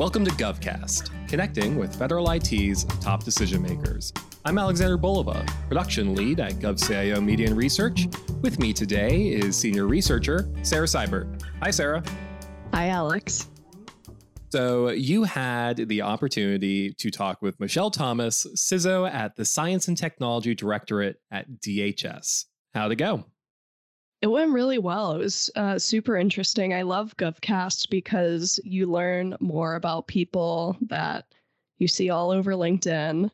Welcome to GovCast, connecting with federal IT's top decision makers. I'm Alexander Bolova, production lead at GovCIO Media and Research. With me today is senior researcher Sarah Seibert. Hi, Sarah. Hi, Alex. So, you had the opportunity to talk with Michele Thomas, CISO at the Science and Technology Directorate at DHS. How'd it go? It went really well. It was uh, super interesting. I love GovCast because you learn more about people that you see all over LinkedIn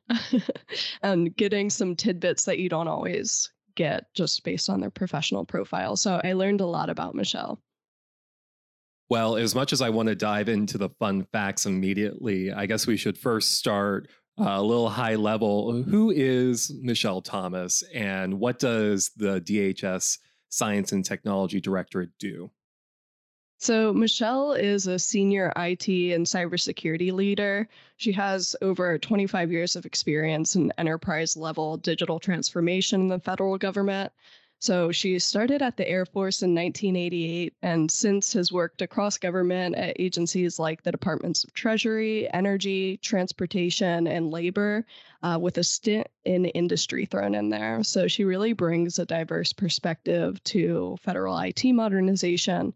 and getting some tidbits that you don't always get just based on their professional profile. So I learned a lot about Michele. Well, as much as I want to dive into the fun facts immediately, I guess we should first start uh, a little high level. Who is Michele Thomas and what does the DHS Science and Technology Directorate do? So, Michelle is a senior IT and cybersecurity leader. She has over 25 years of experience in enterprise level digital transformation in the federal government. So, she started at the Air Force in 1988 and since has worked across government at agencies like the Departments of Treasury, Energy, Transportation, and Labor, uh, with a stint in industry thrown in there. So, she really brings a diverse perspective to federal IT modernization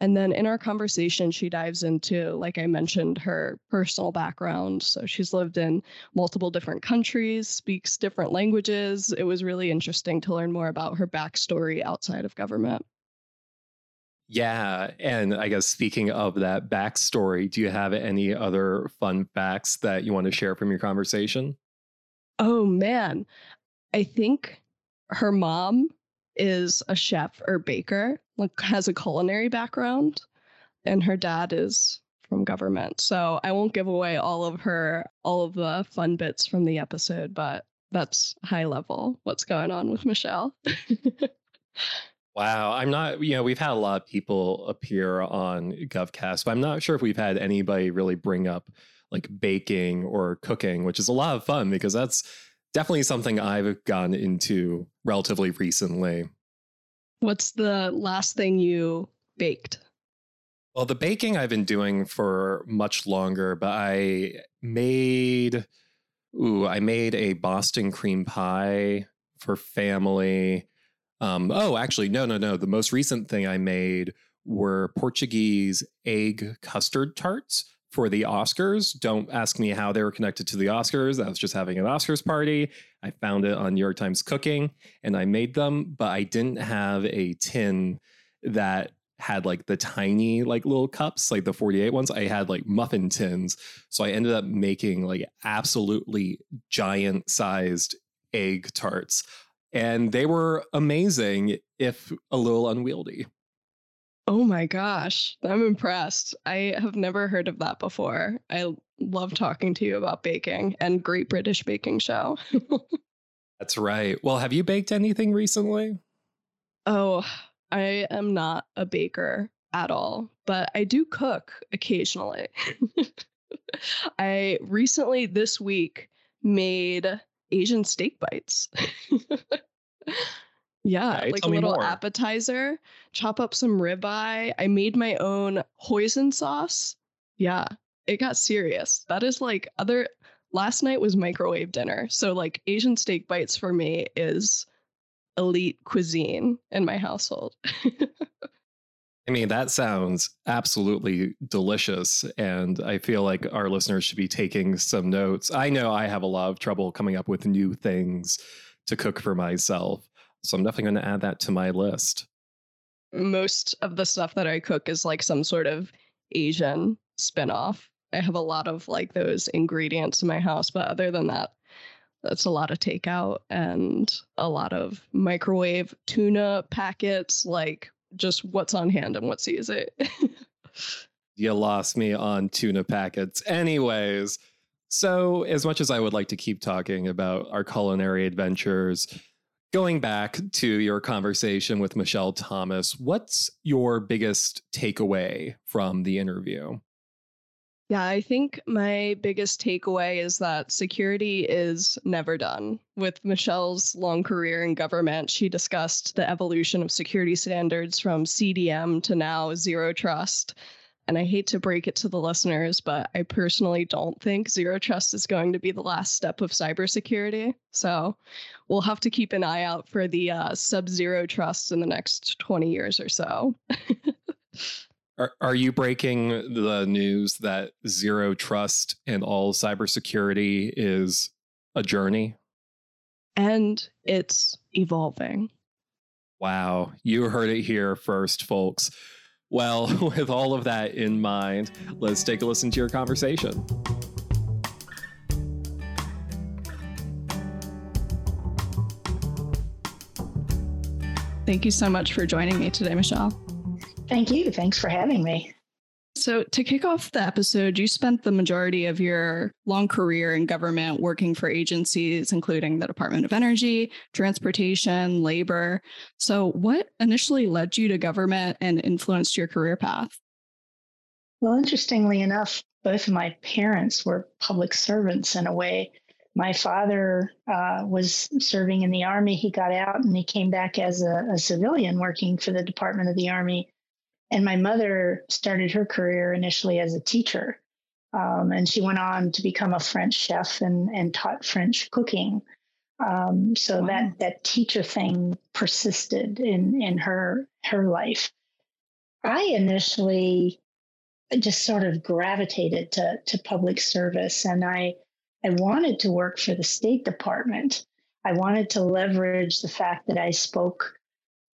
and then in our conversation, she dives into, like I mentioned, her personal background. So she's lived in multiple different countries, speaks different languages. It was really interesting to learn more about her backstory outside of government. Yeah. And I guess speaking of that backstory, do you have any other fun facts that you want to share from your conversation? Oh, man. I think her mom is a chef or baker, like has a culinary background, and her dad is from government. So I won't give away all of her all of the fun bits from the episode, but that's high level what's going on with Michele. wow, I'm not, you know, we've had a lot of people appear on GovCast, but I'm not sure if we've had anybody really bring up like baking or cooking, which is a lot of fun because that's definitely something I've gone into relatively recently. What's the last thing you baked? Well, the baking I've been doing for much longer, but I made ooh, I made a Boston cream pie for family. Um, oh, actually, no, no, no. The most recent thing I made were Portuguese egg custard tarts for the Oscars. Don't ask me how they were connected to the Oscars. I was just having an Oscars party. I found it on New York Times Cooking and I made them, but I didn't have a tin that had like the tiny like little cups like the 48 ones i had like muffin tins so i ended up making like absolutely giant sized egg tarts and they were amazing if a little unwieldy Oh my gosh, I'm impressed. I have never heard of that before. I love talking to you about baking and Great British Baking Show. That's right. Well, have you baked anything recently? Oh, I am not a baker at all, but I do cook occasionally. I recently this week made Asian steak bites. Yeah, like a little more. appetizer. Chop up some ribeye. I made my own hoisin sauce. Yeah, it got serious. That is like other. Last night was microwave dinner, so like Asian steak bites for me is elite cuisine in my household. I mean, that sounds absolutely delicious. And I feel like our listeners should be taking some notes. I know I have a lot of trouble coming up with new things to cook for myself. So I'm definitely going to add that to my list. Most of the stuff that I cook is like some sort of Asian spinoff. I have a lot of like those ingredients in my house, but other than that, that's a lot of takeout and a lot of microwave tuna packets, like just what's on hand and what's easy. you lost me on tuna packets. Anyways, so as much as I would like to keep talking about our culinary adventures, going back to your conversation with Michele Thomas, what's your biggest takeaway from the interview? Yeah, I think my biggest takeaway is that security is never done. With Michele's long career in government, she discussed the evolution of security standards from CDM to now zero trust. And I hate to break it to the listeners, but I personally don't think zero trust is going to be the last step of cybersecurity. So we'll have to keep an eye out for the uh, sub zero trust in the next 20 years or so. are, are you breaking the news that zero trust in all cybersecurity is a journey? And it's evolving. Wow, you heard it here first, folks. Well, with all of that in mind, let's take a listen to your conversation. Thank you so much for joining me today, Michele. Thank you. Thanks for having me. So, to kick off the episode, you spent the majority of your long career in government working for agencies, including the Department of Energy, Transportation, Labor. So, what initially led you to government and influenced your career path? Well, interestingly enough, both of my parents were public servants in a way. My father uh, was serving in the Army. He got out and he came back as a, a civilian working for the Department of the Army and my mother started her career initially as a teacher. Um, and she went on to become a French chef and, and taught French cooking. Um, so wow. that that teacher thing persisted in in her her life. I initially just sort of gravitated to to public service, and I I wanted to work for the State Department. I wanted to leverage the fact that I spoke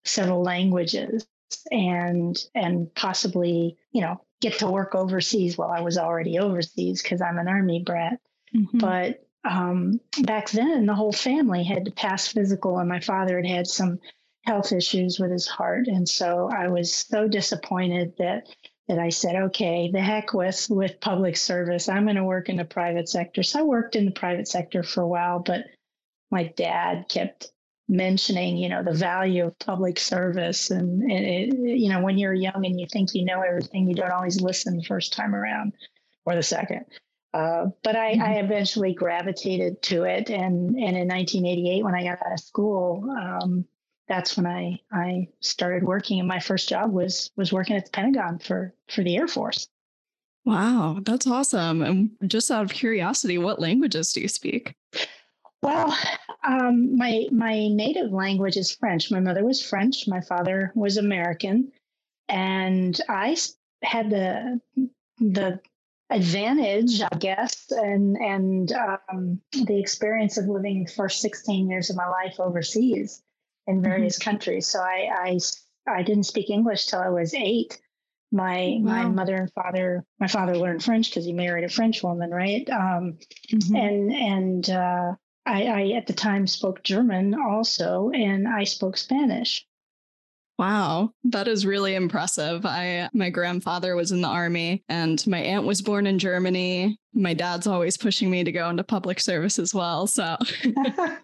several languages and and possibly you know get to work overseas while I was already overseas because I'm an army brat. Mm-hmm. But um, back then, the whole family had to pass physical, and my father had had some health issues with his heart, and so I was so disappointed that that I said, okay, the heck with with public service. I'm going to work in the private sector. So I worked in the private sector for a while, but my dad kept mentioning, you know, the value of public service. And, and it, you know, when you're young and you think you know everything, you don't always listen the first time around or the second. Uh, but I, mm-hmm. I, eventually gravitated to it. And, and in 1988, when I got out of school, um, that's when I, I started working. And my first job was, was working at the Pentagon for, for the Air Force. Wow, that's awesome. And just out of curiosity, what languages do you speak? Well, um, my my native language is French. My mother was French. My father was American, and I had the the advantage, I guess, and and um, the experience of living the first 16 years of my life overseas in mm-hmm. various mm-hmm. countries. So I, I I didn't speak English till I was eight. My wow. my mother and father, my father learned French because he married a French woman, right? Um, mm-hmm. And and uh, I, I at the time spoke German also, and I spoke Spanish. Wow, that is really impressive. I my grandfather was in the army and my aunt was born in Germany. My dad's always pushing me to go into public service as well. So yeah,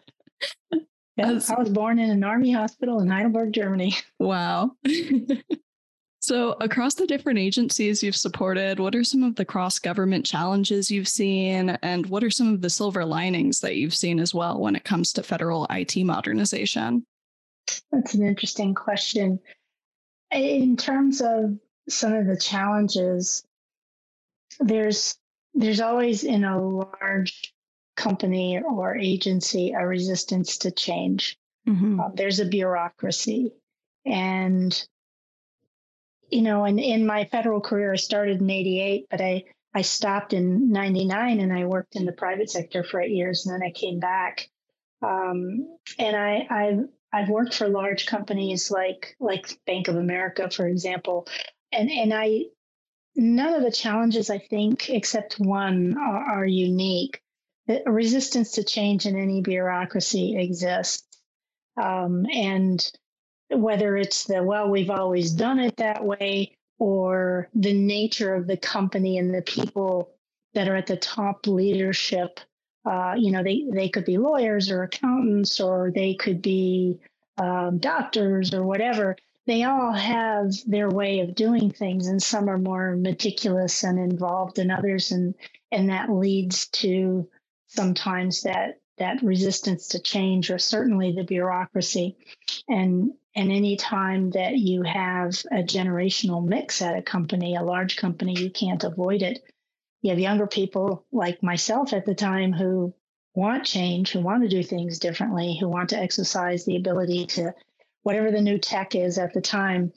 I was born in an army hospital in Heidelberg, Germany. Wow. So, across the different agencies you've supported, what are some of the cross government challenges you've seen? And what are some of the silver linings that you've seen as well when it comes to federal IT modernization? That's an interesting question. In terms of some of the challenges, there's there's always in a large company or agency a resistance to change. Mm-hmm. Uh, there's a bureaucracy, and you know, and in my federal career, I started in 88, but I, I stopped in 99 and I worked in the private sector for eight years and then I came back. Um, and I, I've, I've worked for large companies like, like Bank of America, for example. And, and I, none of the challenges I think, except one are, are unique. The resistance to change in any bureaucracy exists. Um, and whether it's the, well, we've always done it that way, or the nature of the company and the people that are at the top leadership. Uh, you know, they, they could be lawyers or accountants, or they could be um, doctors or whatever. They all have their way of doing things, and some are more meticulous and involved than others, and and that leads to sometimes that that resistance to change or certainly the bureaucracy and And anytime that you have a generational mix at a company, a large company, you can't avoid it. You have younger people like myself at the time who want change, who want to do things differently, who want to exercise the ability to, whatever the new tech is at the time,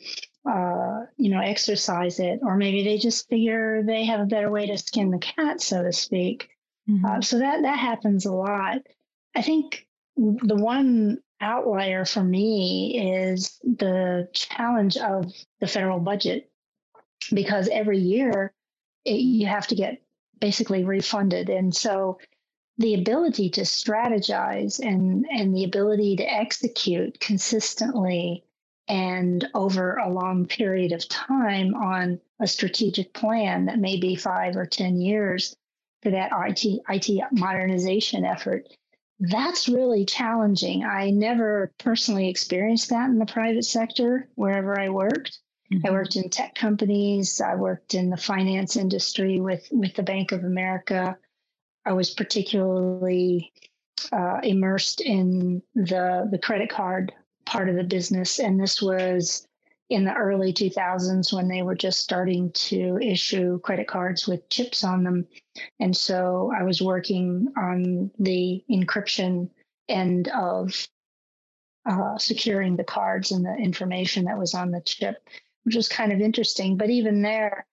uh, you know, exercise it. Or maybe they just figure they have a better way to skin the cat, so to speak. Mm-hmm. Uh, so that that happens a lot. I think the one outlier for me is the challenge of the federal budget because every year it, you have to get basically refunded. And so the ability to strategize and and the ability to execute consistently and over a long period of time on a strategic plan that may be 5 or 10 years for that IT IT modernization effort that's really challenging. I never personally experienced that in the private sector wherever I worked. Mm-hmm. I worked in tech companies. I worked in the finance industry with, with the Bank of America. I was particularly uh, immersed in the, the credit card part of the business. And this was in the early 2000s when they were just starting to issue credit cards with chips on them. And so I was working on the encryption end of uh, securing the cards and the information that was on the chip, which was kind of interesting. But even there,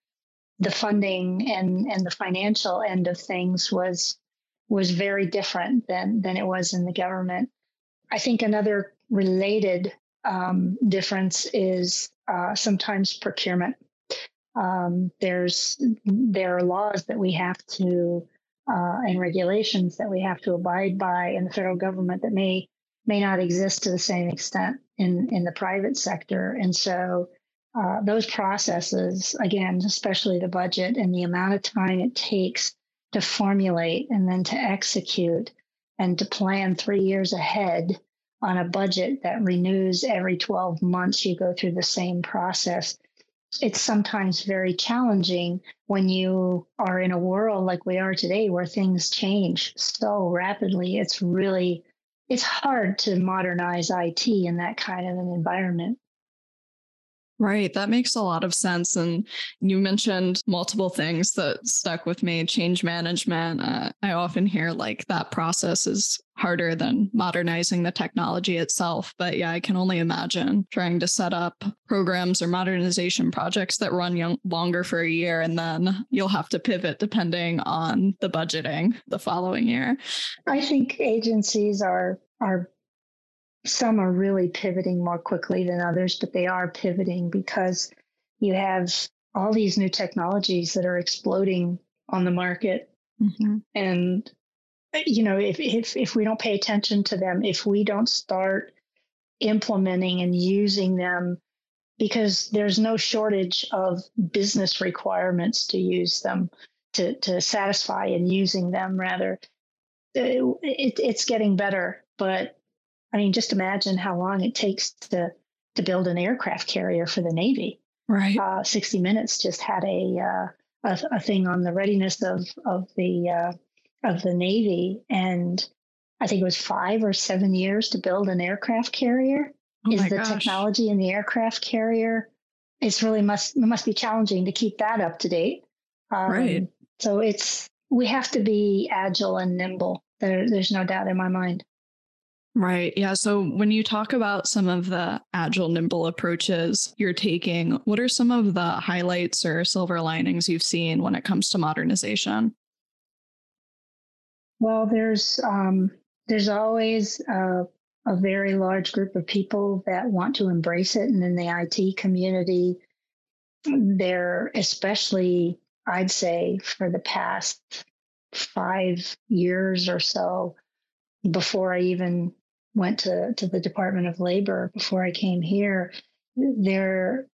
the funding and, and the financial end of things was was very different than than it was in the government. I think another related um, difference is uh, sometimes procurement. Um, there's there are laws that we have to uh, and regulations that we have to abide by in the federal government that may may not exist to the same extent in in the private sector, and so uh, those processes, again, especially the budget and the amount of time it takes to formulate and then to execute and to plan three years ahead on a budget that renews every 12 months, you go through the same process. It's sometimes very challenging when you are in a world like we are today where things change so rapidly. It's really it's hard to modernize IT in that kind of an environment. Right. That makes a lot of sense. And you mentioned multiple things that stuck with me change management. Uh, I often hear like that process is harder than modernizing the technology itself. But yeah, I can only imagine trying to set up programs or modernization projects that run young, longer for a year and then you'll have to pivot depending on the budgeting the following year. I think agencies are are some are really pivoting more quickly than others, but they are pivoting because you have all these new technologies that are exploding on the market. Mm-hmm. And you know, if, if if we don't pay attention to them, if we don't start implementing and using them, because there's no shortage of business requirements to use them, to to satisfy and using them rather, it, it, it's getting better. But I mean, just imagine how long it takes to to build an aircraft carrier for the Navy. Right. Uh, 60 Minutes just had a, uh, a, a thing on the readiness of of the uh, of the Navy, and I think it was five or seven years to build an aircraft carrier. Oh Is the gosh. technology in the aircraft carrier? It's really must it must be challenging to keep that up to date. Um, right. So it's we have to be agile and nimble. There, there's no doubt in my mind. Right. Yeah. So when you talk about some of the agile, nimble approaches you're taking, what are some of the highlights or silver linings you've seen when it comes to modernization? Well, there's um, there's always a, a very large group of people that want to embrace it, and in the IT community, they're especially, I'd say, for the past five years or so, before I even went to, to the Department of Labor before I came here, they're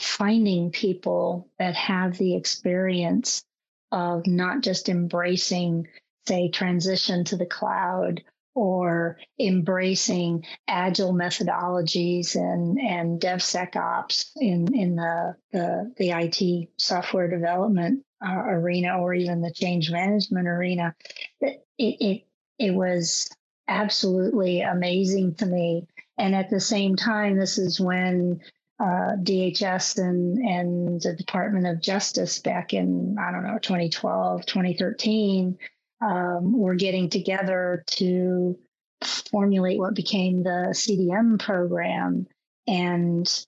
finding people that have the experience of not just embracing, say, transition to the cloud or embracing agile methodologies and, and DevSecOps in, in the, the, the IT software development uh, arena or even the change management arena. It, it, it was absolutely amazing to me. And at the same time, this is when uh, DHS and, and the Department of Justice back in, I don't know, 2012, 2013, um, were getting together to formulate what became the CDM program and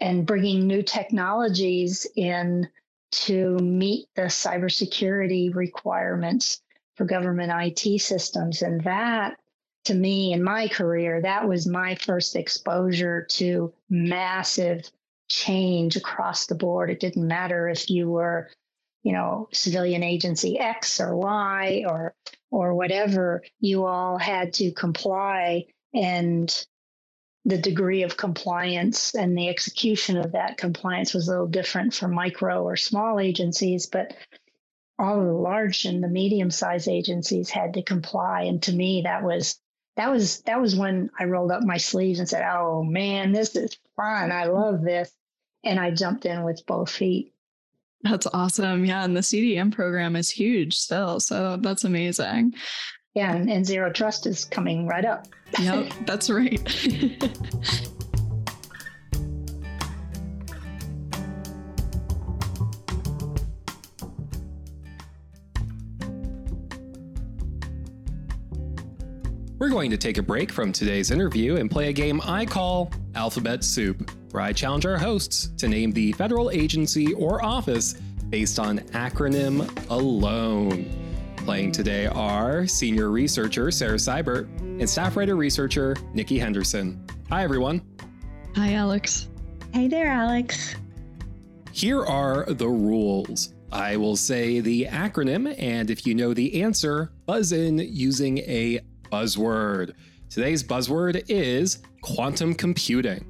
and bringing new technologies in to meet the cybersecurity requirements for government IT systems. And that, to me, in my career, that was my first exposure to massive change across the board. It didn't matter if you were, you know, civilian agency X or Y or or whatever, you all had to comply and the degree of compliance and the execution of that compliance was a little different for micro or small agencies, but all the large and the medium sized agencies had to comply. And to me, that was that was that was when I rolled up my sleeves and said, "Oh man, this is fun! I love this," and I jumped in with both feet. That's awesome. Yeah, and the CDM program is huge still, so that's amazing. Yeah, and, and zero trust is coming right up. Yep, that's right. We're going to take a break from today's interview and play a game I call Alphabet Soup, where I challenge our hosts to name the federal agency or office based on acronym alone. Playing today are senior researcher Sarah Seibert and staff writer researcher Nikki Henderson. Hi, everyone. Hi, Alex. Hey there, Alex. Here are the rules. I will say the acronym, and if you know the answer, buzz in using a buzzword. Today's buzzword is quantum computing.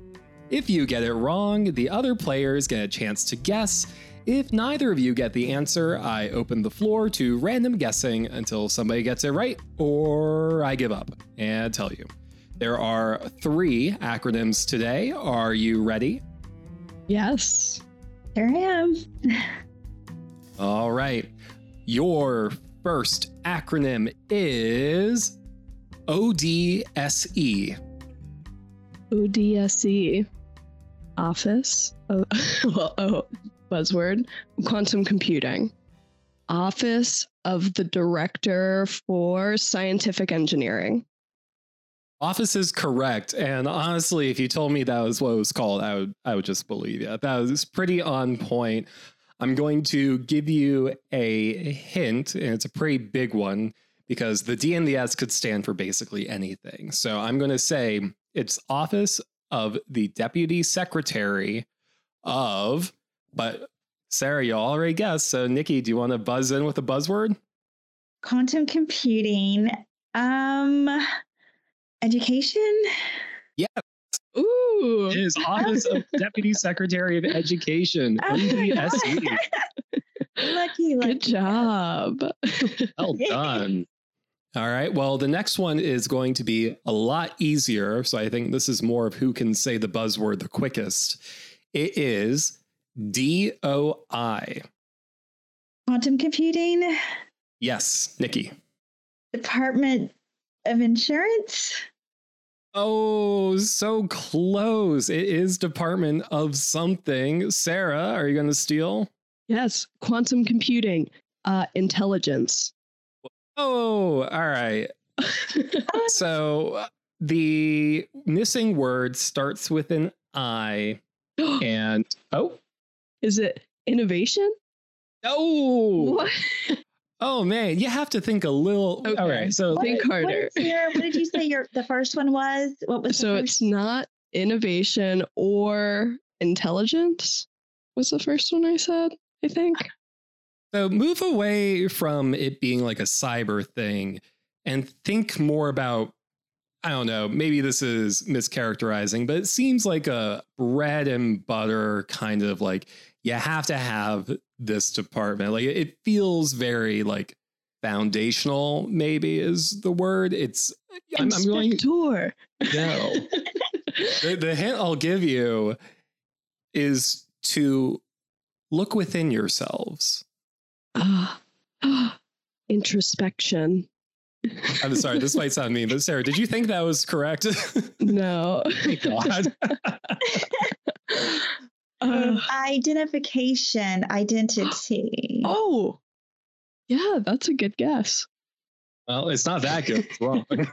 If you get it wrong, the other players get a chance to guess. If neither of you get the answer, I open the floor to random guessing until somebody gets it right, or I give up and tell you. There are three acronyms today. Are you ready? Yes. Here I am. All right. Your first acronym is ODSE. ODSE. Office. Oh, well, oh, buzzword. Quantum computing. Office of the Director for Scientific Engineering. Office is correct, and honestly, if you told me that was what it was called, I would I would just believe you. That was pretty on point. I'm going to give you a hint, and it's a pretty big one because the D and the S could stand for basically anything. So I'm going to say it's Office of the Deputy Secretary of, but Sarah, you already guessed. So Nikki, do you want to buzz in with a buzzword? Quantum computing. Um education. Yeah. Ooh. It is Office of Deputy Secretary of Education, ODSE. lucky, lucky. Good job. Well done. All right. Well, the next one is going to be a lot easier. So I think this is more of who can say the buzzword the quickest. It is DOI. Quantum computing. Yes, Nikki. Department of Insurance. Oh, so close. It is Department of something. Sarah, are you going to steal? Yes. Quantum computing. Uh, intelligence. Oh, all right. So the missing word starts with an I and oh, Is it innovation? no. What? Oh man, you have to think a little. Okay. All right. So What Think did- what harder. your- what did you say your the first one was? What was So the it's not innovation or intelligence was the first one I said, I think. So move away from it being like a cyber thing and think more about I don't know, maybe this is mischaracterizing, but it seems like a bread and butter kind of like you have to have this department. Like it feels very like foundational, maybe is the word. It's I'm, I'm going Inspector. no. the, the hint I'll give you is to look within yourselves. Ah, ah, introspection. I'm sorry, this might sound mean, but Sarah, did you think that was correct? no. God. Uh, Identification, identity. oh, yeah, that's a good guess. Well, it's not that good. It's wrong.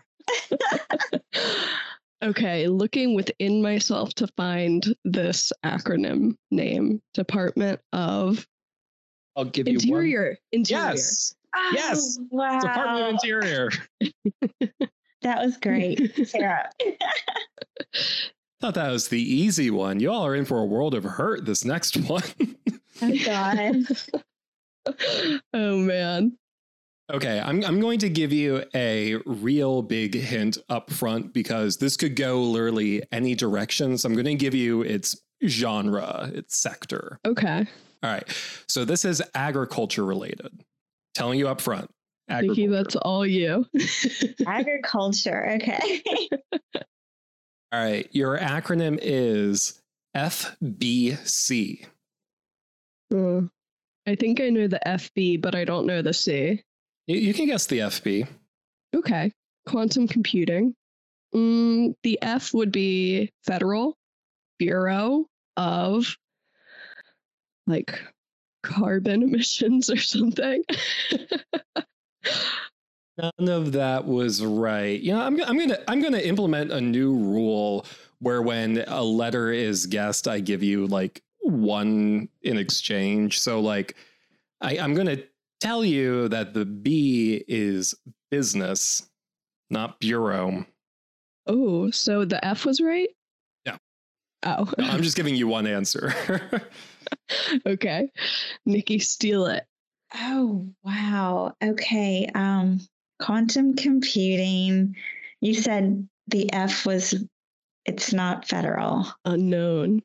okay, looking within myself to find this acronym name Department of I'll give you one. Interior. Interior. Yes. Oh, Yes. Wow. Department of Interior. That was great, Sarah. Thought that was the easy one. You all are in for a world of hurt this next one. oh God. oh man. okay, I'm I'm going to give you a real big hint up front because this could go literally any direction. So I'm going to give you its genre, its sector. Okay. All right. So this is agriculture related. Telling you up front. Nikki, that's all you. Agriculture. Okay. All right. Your acronym is FBC. Uh, I think I know the FB, but I don't know the C. You, you can guess the FB. Okay. Quantum computing. Mm, the F would be Federal Bureau of like carbon emissions or something. None of that was right. You know, I'm, I'm gonna I'm gonna implement a new rule where when a letter is guessed, I give you like one in exchange. So like, I, I'm gonna tell you that the B is business, not bureau. oh, so the F was right? No. Oh, No, I'm just giving you one answer. okay. Nikki, steal it. Oh wow. Okay. Um quantum computing. You said the F was it's not federal. Unknown.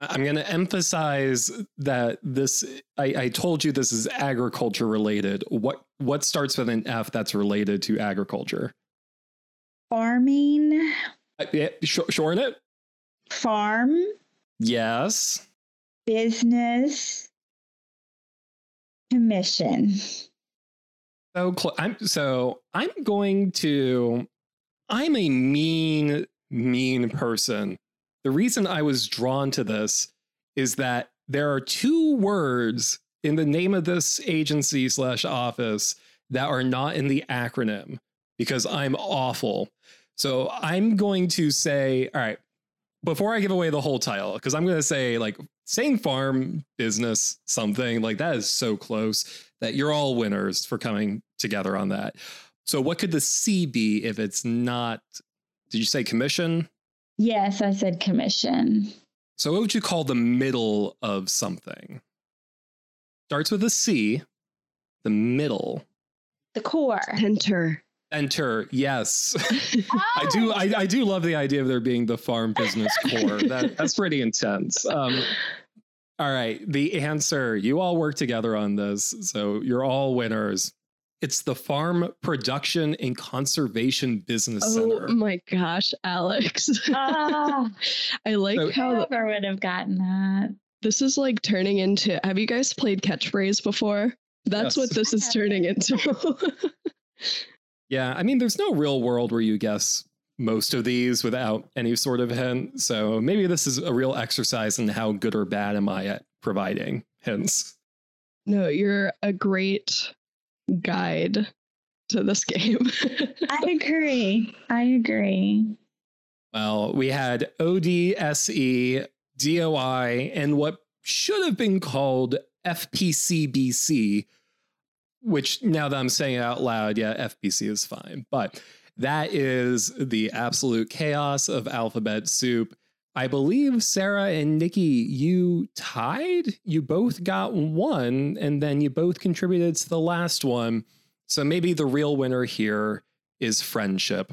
I'm going to emphasize that this. I, I told you this is agriculture related. What what starts with an F that's related to agriculture? Farming, Uh, yeah, sh- shorten it. farm, Yes. Business, commission. So cl- I'm so I'm going to. I'm a mean mean person. The reason I was drawn to this is that there are two words in the name of this agency slash office that are not in the acronym because I'm awful. So I'm going to say, all right, before I give away the whole title, because I'm going to say like saying farm business something like that is so close that you're all winners for coming together on that. So what could the C be if it's not? Did you say commission? Yes, I said commission. So what would you call the middle of something? Starts with a C, the middle. The core. Enter. Enter, yes. I do I, I do love the idea of there being the farm business core. That, that's pretty intense. Um, all right, the answer. You all work together on this, so you're all winners. It's the Farm Production and Conservation Business Oh Center. Oh my gosh, Alex. Ah, I like So- how th- never would have gotten that. this is like turning into. Have you guys played catchphrase before? That's Yes. what this is turning into. Yeah, I mean, there's no real world where you guess most of these without any sort of hint. So maybe this is a real exercise in how good or bad am I at providing hints. no, you're a great guide to this game. I agree. I agree. Well, we had ODSE, DOI, and what should have been called FPCBC, which now that I'm saying it out loud, yeah, FPC is fine. But that is the absolute chaos of alphabet soup. I believe Sarah and Nikki, you tied. You both got one, and then you both contributed to the last one. So maybe the real winner here is friendship.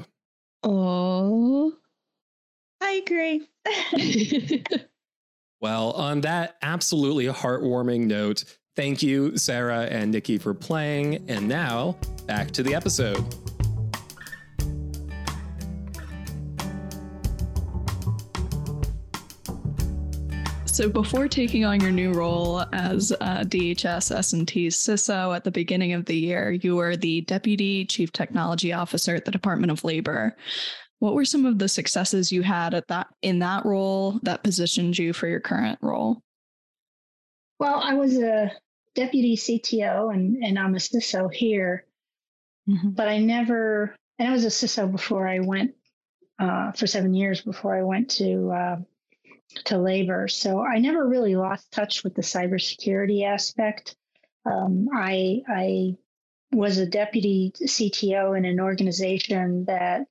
Oh. I agree. Well, on that absolutely heartwarming note, thank you, Sarah and Nikki, for playing. And now, back to the episode. So before taking on your new role as uh, DHS S&T CISO at the beginning of the year, you were the Deputy Chief Technology Officer at the Department of Labor. What were some of the successes you had at that in that role that positioned you for your current role? Well, I was a deputy CTO and, and I'm a CISO here, mm-hmm. but I never, and I was a CISO before I went uh, for seven years before I went to uh, to labor. So I never really lost touch with the cybersecurity aspect. Um, I I was a deputy CTO in an organization that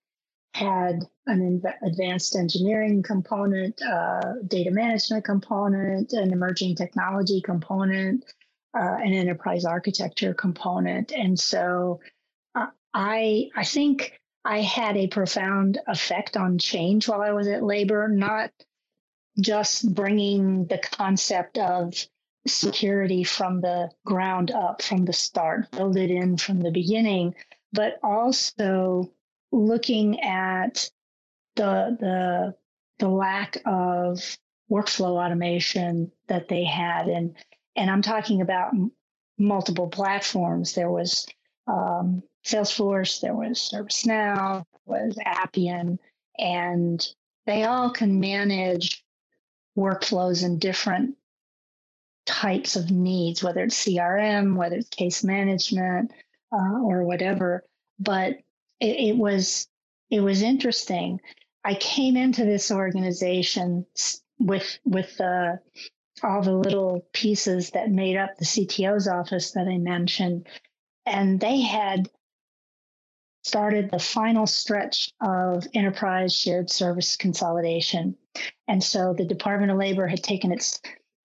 had an advanced engineering component, uh, data management component, an emerging technology component, uh, an enterprise architecture component, and so uh, I I think I had a profound effect on change while I was at labor, not just bringing the concept of security from the ground up, from the start, build it in from the beginning, but also looking at the the the lack of workflow automation that they had, and and I'm talking about m- multiple platforms. There was um, Salesforce, there was ServiceNow, was Appian, and they all can manage workflows and different types of needs, whether it's CRM, whether it's case management, uh, or whatever. But it, it was it was interesting. I came into this organization with with uh, all the little pieces that made up the CTO's office that I mentioned, and they had started the final stretch of enterprise shared service consolidation. And so the Department of Labor had taken its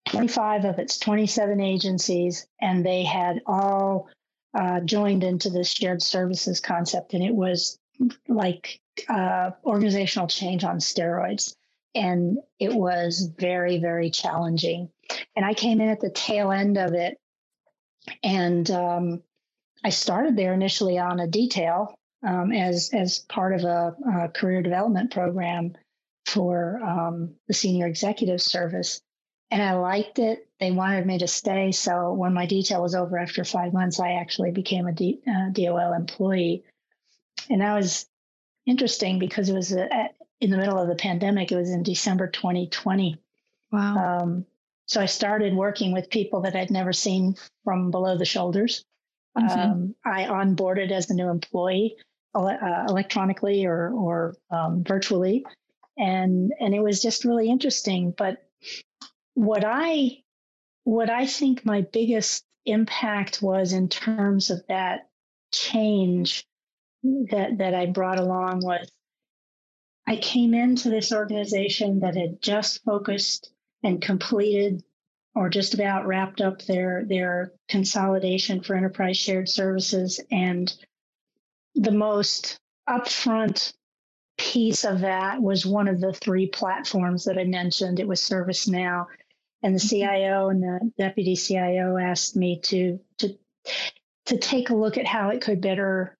25 of its 27 agencies and they had all uh, joined into this shared services concept. And it was like uh, organizational change on steroids. And it was very, very challenging. And I came in at the tail end of it. And um, I started there initially on a detail um, as as part of a, a, career development program for um, the senior executive service, and I liked it. They wanted me to stay, so when my detail was over after five months, I actually became a D, uh, DOL employee, and that was interesting because it was a, at, in the middle of the pandemic. It was in December 2020. Wow. Um, so I started working with people that I'd never seen from below the shoulders. Mm-hmm. Um, I onboarded as a new employee uh, electronically or or um, virtually, and and it was just really interesting. But what I what I think my biggest impact was in terms of that change that that I brought along was I came into this organization that had just focused and completed or just about wrapped up their their consolidation for enterprise shared services and the most upfront piece of that was one of the three platforms that I mentioned. It was ServiceNow. And the mm-hmm. CIO and the deputy CIO asked me to to to take a look at how it could better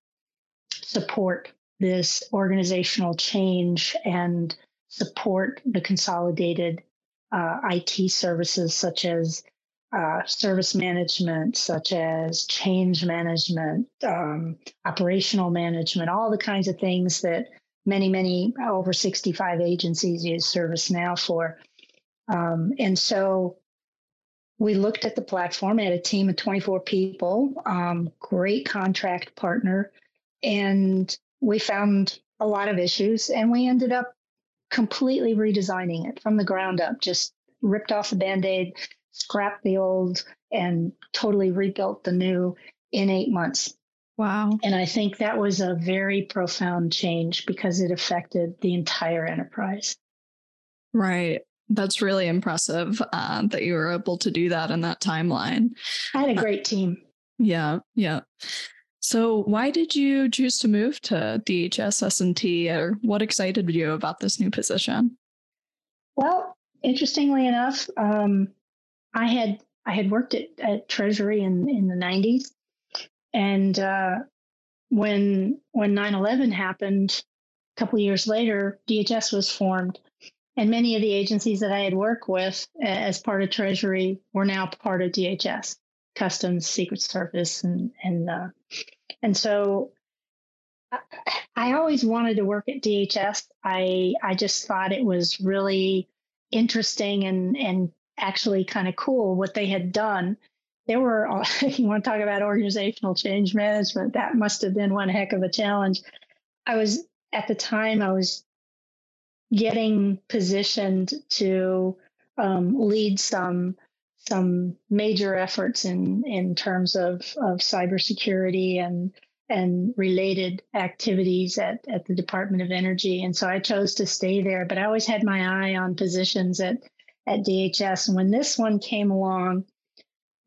support this organizational change and support the consolidated uh, IT services such as uh, service management, such as change management, um, operational management, all the kinds of things that many, many over 65 agencies use ServiceNow for. Um, and so we looked at the platform, had a team of 24 people, um, great contract partner, and we found a lot of issues and we ended up completely redesigning it from the ground up, just ripped off the band aid, scrapped the old and totally rebuilt the new in eight months. Wow. And I think that was a very profound change because it affected the entire enterprise. Right. That's really impressive uh, that you were able to do that in that timeline. I had a uh, great team. Yeah. Yeah. So, why did you choose to move to DHS S&T, or what excited you about this new position? Well, interestingly enough, um, I had I had worked at, at Treasury in, in the 90s. And uh, when when 9/11 happened, a couple years later, DHS was formed, and many of the agencies that I had worked with as part of Treasury were now part of DHS, Customs, Secret Service, and and uh, and so I always wanted to work at DHS. I I just thought it was really interesting and and actually kind of cool what they had done. There were you want to talk about organizational change management. That must have been one heck of a challenge. I was at the time I was getting positioned to um, lead some some major efforts in in terms of of cybersecurity and and related activities at, at the Department of Energy. And so I chose to stay there, but I always had my eye on positions at, at DHS. And when this one came along,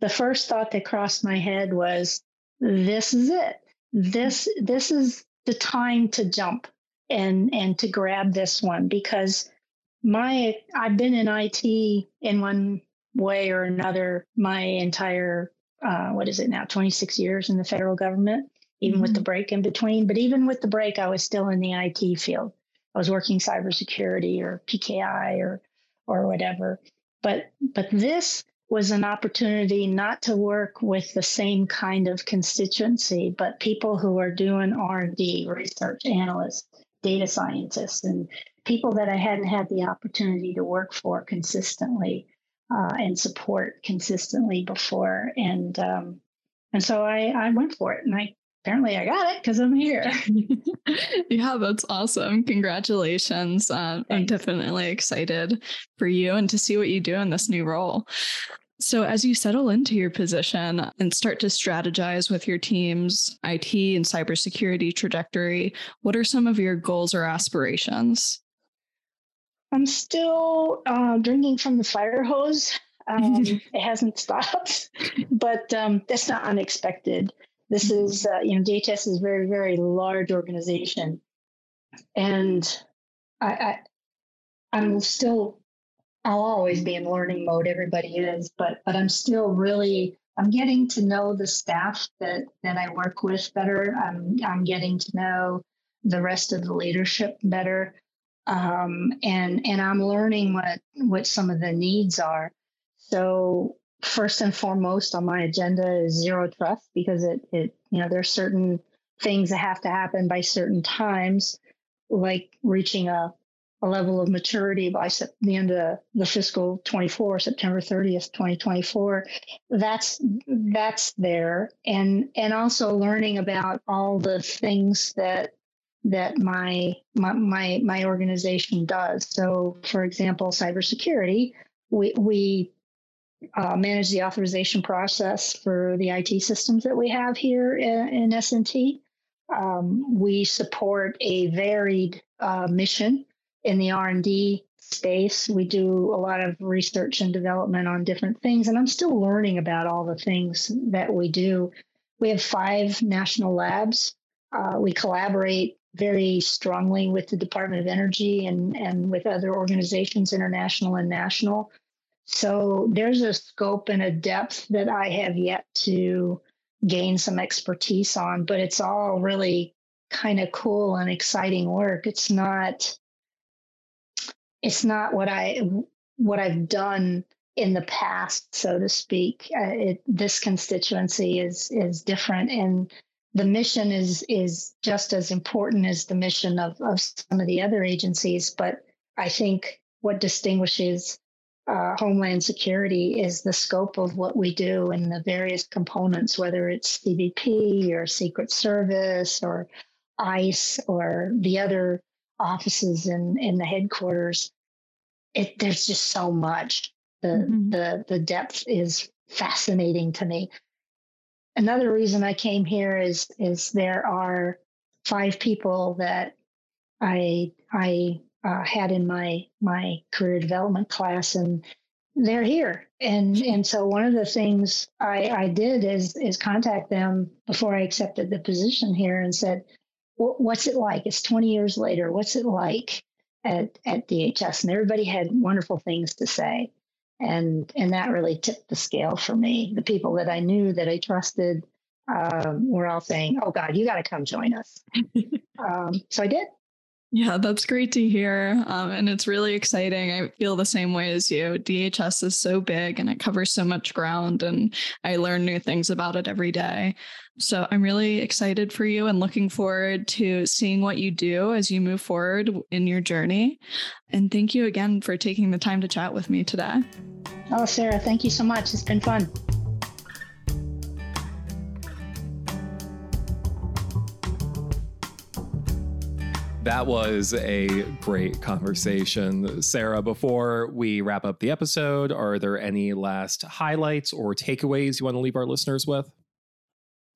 the first thought that crossed my head was, this is it. This, this is the time to jump and, and to grab this one because my, I've been in IT in one way or another my entire, uh, what is it now, 26 years in the federal government even mm-hmm. with the mm-hmm. break in between. But even with the break, I was still in the IT field. I was working cybersecurity or PKI or or whatever. But but this was an opportunity not to work with the same kind of constituency, but people who are doing R&D, research analysts, data scientists, and people that I hadn't had the opportunity to work for consistently uh, and support consistently before. And um, and so I, I went for it, and I apparently I got it because I'm here. yeah, that's awesome. Congratulations. Uh, I'm definitely excited for you and to see what you do in this new role. So, as you settle into your position and start to strategize with your team's IT and cybersecurity trajectory, what are some of your goals or aspirations? I'm still uh, drinking from the fire hose. Um, it hasn't stopped, but um, that's not unexpected. This mm-hmm. is, uh, you know, DHS is a very, very large organization. And I, I, I'm still, I'll always be in learning mode. Everybody is, but, but I'm still really, I'm getting to know the staff that, that I work with better. I'm, I'm getting to know the rest of the leadership better. Um, and, and I'm learning what, what some of the needs are. So first and foremost on my agenda is zero trust because it, it you know there's certain things that have to happen by certain times like reaching a, a level of maturity by the end of the fiscal 24 september 30th 2024 that's that's there. And and also learning about all the things that that my my my, my organization does. So for example cybersecurity we we uh, manage the authorization process for the IT systems that we have here in, in S&T. Um, we support a varied uh, mission in the R&D space. We do a lot of research and development on different things, and I'm still learning about all the things that we do. We have five national labs. Uh, we collaborate very strongly with the Department of Energy and, and with other organizations, international and national. So there's a scope and a depth that I have yet to gain some expertise on, but it's all really kind of cool and exciting work. It's not it's not what I what I've done in the past, so to speak. Uh, it, this constituency is is different, and the mission is is just as important as the mission of of some of the other agencies. But I think what distinguishes uh, Homeland Security is the scope of what we do and the various components, whether it's CBP or Secret Service or ICE or the other offices in, in the headquarters. It, there's just so much. The, mm-hmm. the, the depth is fascinating to me. Another reason I came here is, is there are five people that I, I uh, had in my my career development class, and they're here. And and so one of the things I, I did is is contact them before I accepted the position here and said, "What's it like? It's 20 years later. What's it like at at DHS?" And everybody had wonderful things to say, and and that really tipped the scale for me. The people that I knew that I trusted um, were all saying, "Oh God, you got to come join us." um, so I did Yeah, that's great to hear. Um, and it's really exciting. I feel the same way as you. DHS is so big and it covers so much ground, and I learn new things about it every day. So I'm really excited for you and looking forward to seeing what you do as you move forward in your journey. And thank you again for taking the time to chat with me today. Oh, Sarah, thank you so much. It's been fun. That was a great conversation. Sarah, before we wrap up the episode, are there any last highlights or takeaways you want to leave our listeners with?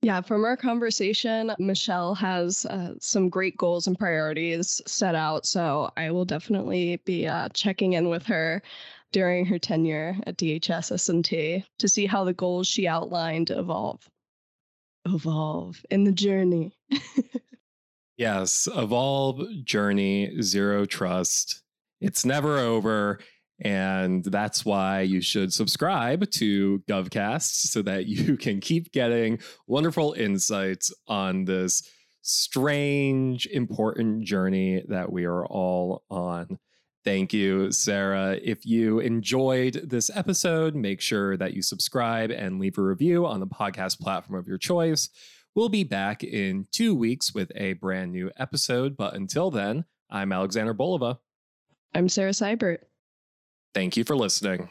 Yeah, from our conversation, Michele has uh, some great goals and priorities set out. So I will definitely be uh, checking in with her during her tenure at DHS S&T to see how the goals she outlined evolve. Evolve in the journey. Yes, evolve, journey, zero trust. It's never over. And that's why you should subscribe to GovCast so that you can keep getting wonderful insights on this strange, important journey that we are all on. Thank you, Sarah. If you enjoyed this episode, make sure that you subscribe and leave a review on the podcast platform of your choice. We'll be back in two weeks with a brand new episode. But until then, I'm Alexander Bolova. I'm Sarah Seibert. Thank you for listening.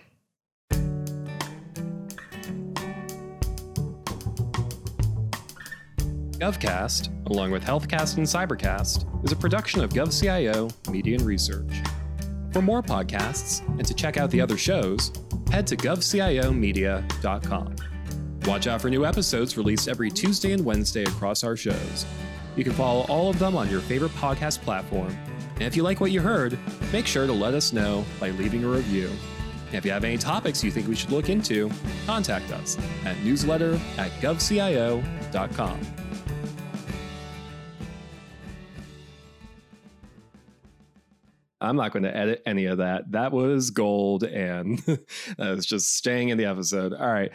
GovCast, along with HealthCast and Cybercast, is a production of GovCIO Media and Research. For more podcasts and to check out the other shows, head to govciomedia.com. Watch out for new episodes released every Tuesday and Wednesday across our shows. You can follow all of them on your favorite podcast platform. And if you like what you heard, make sure to let us know by leaving a review. And if you have any topics you think we should look into, contact us at newsletter at govcio.com. I'm not going to edit any of that. That was gold and that was just staying in the episode. All right.